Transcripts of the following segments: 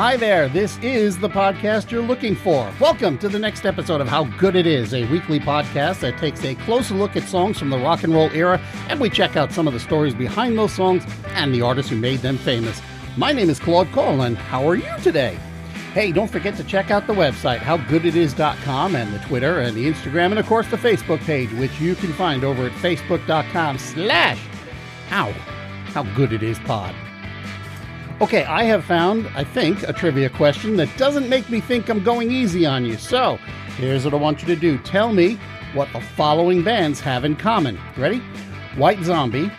Hi there, this is the podcast you're looking for. Welcome to the next episode of How Good It Is, a weekly podcast that takes a closer look at songs from the rock and roll era, and we check out some of the stories behind those songs and the artists who made them famous. My name is Claude Cole, and how are you today? Hey, don't forget to check out the website, howgooditis.com, and the Twitter and the Instagram, and of course the Facebook page, which you can find over at facebook.com slash how, how good it is pod. Okay, I have found, I think, a trivia question that doesn't make me think I'm going easy on you. So, here's what I want you to do. Tell me what the following bands have in common. Ready? White Zombie,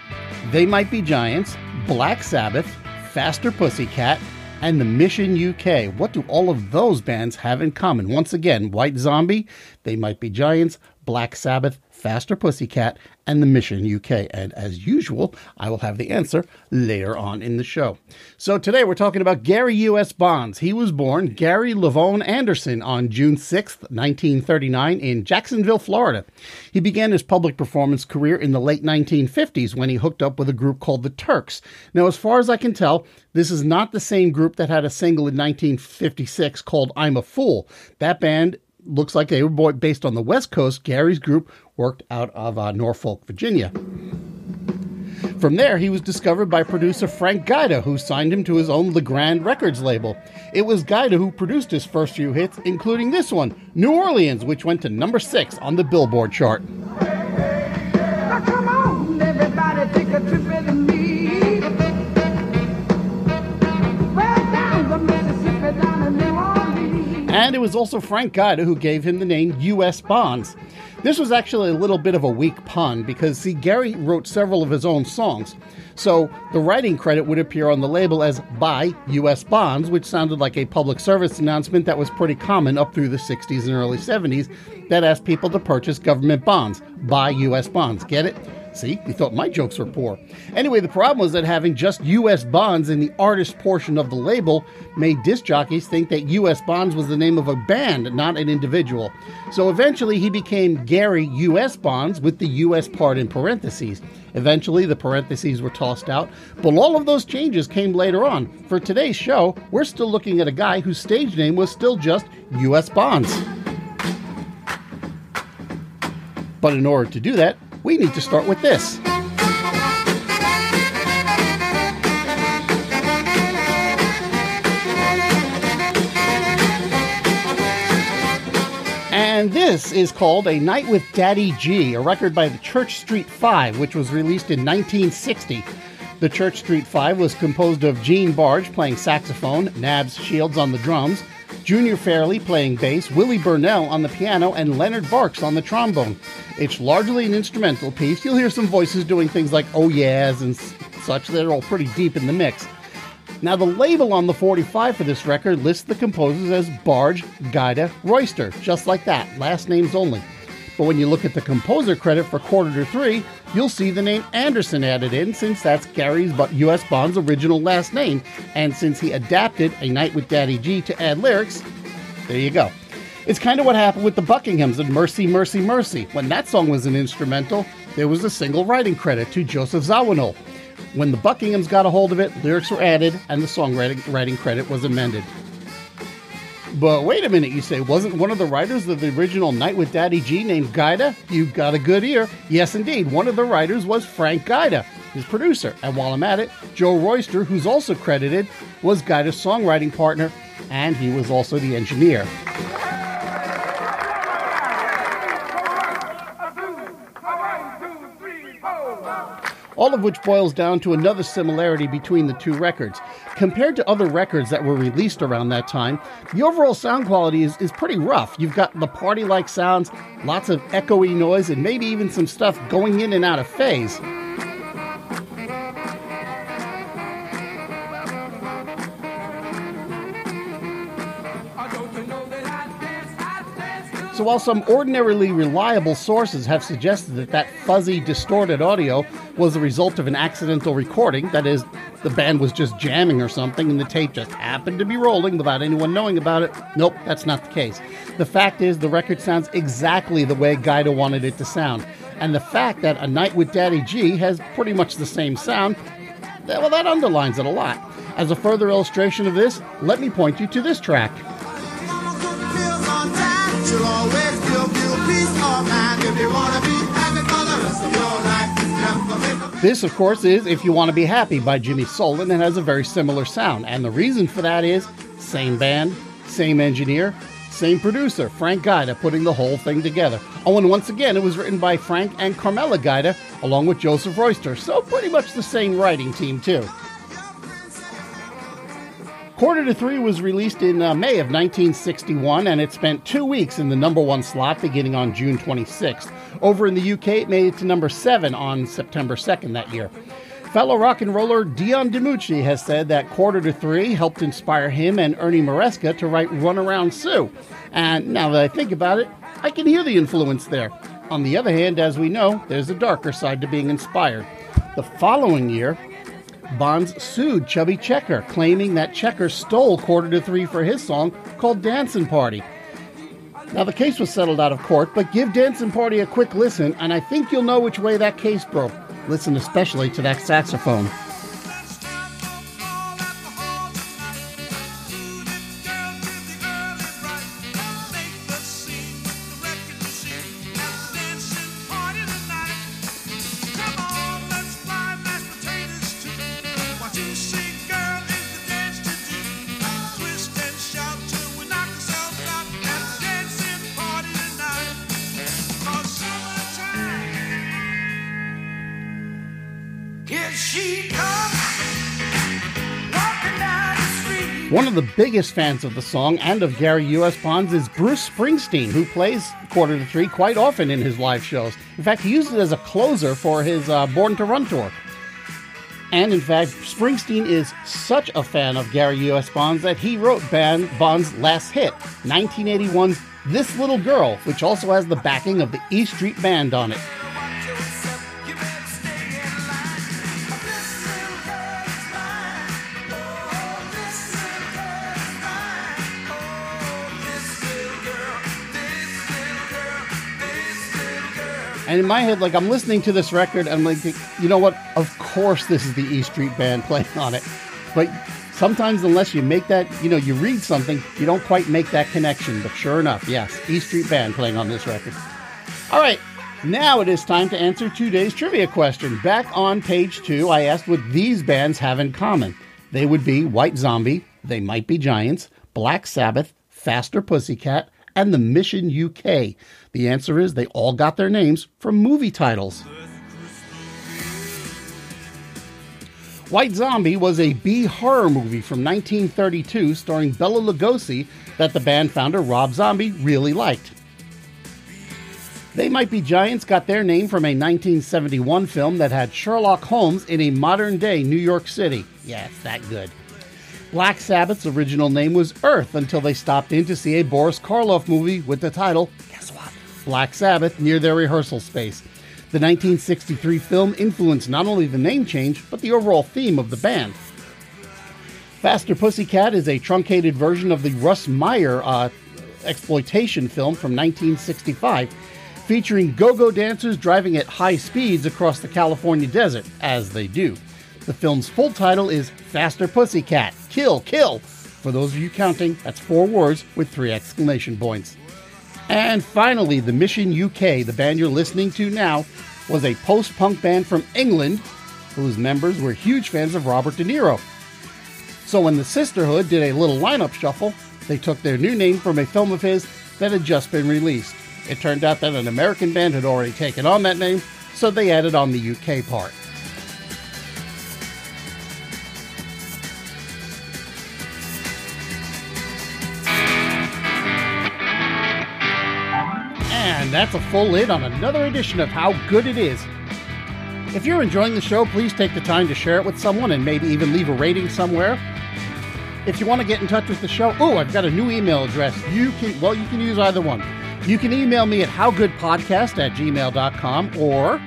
They Might Be Giants, Black Sabbath, Faster Pussycat, and the Mission UK. What do all of those bands have in common? Once again, White Zombie, They Might Be Giants, Black Sabbath, Faster Pussycat, and the Mission UK. And as usual, I will have the answer later on in the show. So today we're talking about Gary U.S. Bonds. He was born Gary Levone Anderson on June 6th, 1939, in Jacksonville, Florida. He began his public performance career in the late 1950s when he hooked up with a group called the Turks. Now, as far as I can tell, this is not the same group that had a single in 1956 called I'm a Fool. That band looks like they were based on the West Coast. Gary's group worked out of uh, Norfolk, Virginia. From there, he was discovered by producer Frank Guida, who signed him to his own Le Grand Records label. It was Guida who produced his first few hits, including this one, New Orleans, which went to number six on the Billboard chart. And it was also Frank Guida who gave him the name U.S. Bonds. This was actually a little bit of a weak pun because, see, Gary wrote several of his own songs. So the writing credit would appear on the label as by U.S. Bonds, which sounded like a public service announcement that was pretty common up through the 60s and early 70s that asked people to purchase government bonds, buy U.S. bonds. Get it? See, you thought my jokes were poor. Anyway, the problem was that having just U.S. Bonds in the artist portion of the label made disc jockeys think that U.S. Bonds was the name of a band, not an individual. So eventually he became Gary U.S. Bonds with the U.S. part in parentheses. Eventually the parentheses were tossed out, but all of those changes came later on. For today's show, we're still looking at a guy whose stage name was still just U.S. Bonds. But in order to do that, we need to start with this. And this is called A Night with Daddy G, a record by the Church Street Five, which was released in 1960. The Church Street Five was composed of Gene Barge playing saxophone, Nabs Shields on the drums, Junior Fairley playing bass, Willie Burnell on the piano, and Leonard Barks on the trombone. It's largely an instrumental piece. You'll hear some voices doing things like oh yeahs and such that are all pretty deep in the mix. Now, the label on the 45 for this record lists the composers as Barge, Guida, Royster, just like that, last names only. But when you look at the composer credit for Quarter to Three, you'll see the name Anderson added in since that's Gary's U.S. Bond's original last name, and since he adapted A Night with Daddy G to add lyrics, there you go. It's kind of what happened with the Buckinghams and Mercy, Mercy, Mercy. When that song was an instrumental, there was a single writing credit to Joseph Zawinul. When the Buckinghams got a hold of it, lyrics were added and the songwriting writing credit was amended. But wait a minute, you say, wasn't one of the writers of the original Night with Daddy G named Guida? You've got a good ear. Yes, indeed. One of the writers was Frank Guida, his producer. And while I'm at it, Joe Royster, who's also credited, was Guida's songwriting partner, and he was also the engineer. All of which boils down to another similarity between the two records. Compared to other records that were released around that time, the overall sound quality is, is pretty rough. You've got the party like sounds, lots of echoey noise, and maybe even some stuff going in and out of phase. So while some ordinarily reliable sources have suggested that that fuzzy, distorted audio was the result of an accidental recording, that is, the band was just jamming or something and the tape just happened to be rolling without anyone knowing about it, nope, that's not the case. The fact is, the record sounds exactly the way Guida wanted it to sound. And the fact that A Night with Daddy G has pretty much the same sound, well, that underlines it a lot. As a further illustration of this, let me point you to this track. This, of course, is If You Want to Be Happy by Jimmy Soul, and has a very similar sound. And the reason for that is same band, same engineer, same producer, Frank Guida, putting the whole thing together. Oh, and once again, it was written by Frank and Carmela Guida, along with Joseph Royster, so pretty much the same writing team, too. Quarter to Three was released in uh, May of 1961, and it spent two weeks in the number one slot beginning on June 26th. Over in the UK, it made it to number seven on September 2nd that year. Fellow rock and roller Dion DiMucci has said that Quarter to Three helped inspire him and Ernie Maresca to write Run Around Sue. And now that I think about it, I can hear the influence there. On the other hand, as we know, there's a darker side to being inspired. The following year, Bonds sued Chubby Checker, claiming that Checker stole Quarter to Three for his song called Dancing Party. Now, the case was settled out of court, but give Dancing Party a quick listen, and I think you'll know which way that case broke. Listen especially to that saxophone. One of the biggest fans of the song and of Gary U.S. Bonds is Bruce Springsteen, who plays Quarter to Three quite often in his live shows. In fact, he used it as a closer for his uh, Born to Run tour. And in fact, Springsteen is such a fan of Gary U.S. Bonds that he wrote band Bond's last hit, 1981's This Little Girl, which also has the backing of the E Street Band on it. And in my head, like I'm listening to this record, I'm like, you know what? Of course, this is the E Street Band playing on it. But sometimes, unless you make that, you know, you read something, you don't quite make that connection. But sure enough, yes, E Street Band playing on this record. All right, now it is time to answer today's trivia question. Back on page two, I asked what these bands have in common. They would be White Zombie, They Might Be Giants, Black Sabbath, Faster Pussycat, and the Mission UK. The answer is they all got their names from movie titles. White Zombie was a B horror movie from 1932 starring Bela Lugosi that the band founder Rob Zombie really liked. They Might Be Giants got their name from a 1971 film that had Sherlock Holmes in a modern day New York City. Yeah, it's that good. Black Sabbath's original name was Earth until they stopped in to see a Boris Karloff movie with the title guess what? Black Sabbath near their rehearsal space. The 1963 film influenced not only the name change, but the overall theme of the band. Faster Pussycat is a truncated version of the Russ Meyer uh, exploitation film from 1965, featuring go go dancers driving at high speeds across the California desert, as they do. The film's full title is Faster Pussycat Kill, Kill. For those of you counting, that's four words with three exclamation points. And finally, the Mission UK, the band you're listening to now, was a post punk band from England whose members were huge fans of Robert De Niro. So when the Sisterhood did a little lineup shuffle, they took their new name from a film of his that had just been released. It turned out that an American band had already taken on that name, so they added on the UK part. And that's a full lid on another edition of How Good It Is. If you're enjoying the show, please take the time to share it with someone and maybe even leave a rating somewhere. If you want to get in touch with the show, oh, I've got a new email address. You can, well, you can use either one. You can email me at howgoodpodcast at gmail.com or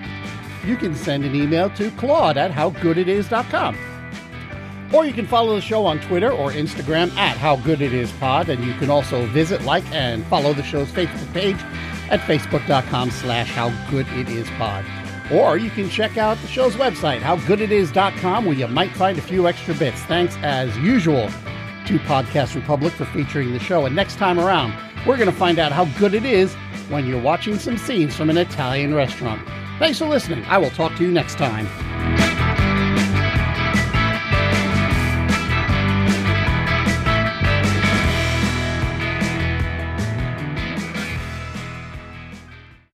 you can send an email to Claude at howgooditis.com. Or you can follow the show on Twitter or Instagram at How Good It Is Pod, and you can also visit, like, and follow the show's Facebook page at facebook.com slash how good it is pod. Or you can check out the show's website, howgooditis.com, where you might find a few extra bits. Thanks, as usual, to Podcast Republic for featuring the show. And next time around, we're going to find out how good it is when you're watching some scenes from an Italian restaurant. Thanks for listening. I will talk to you next time.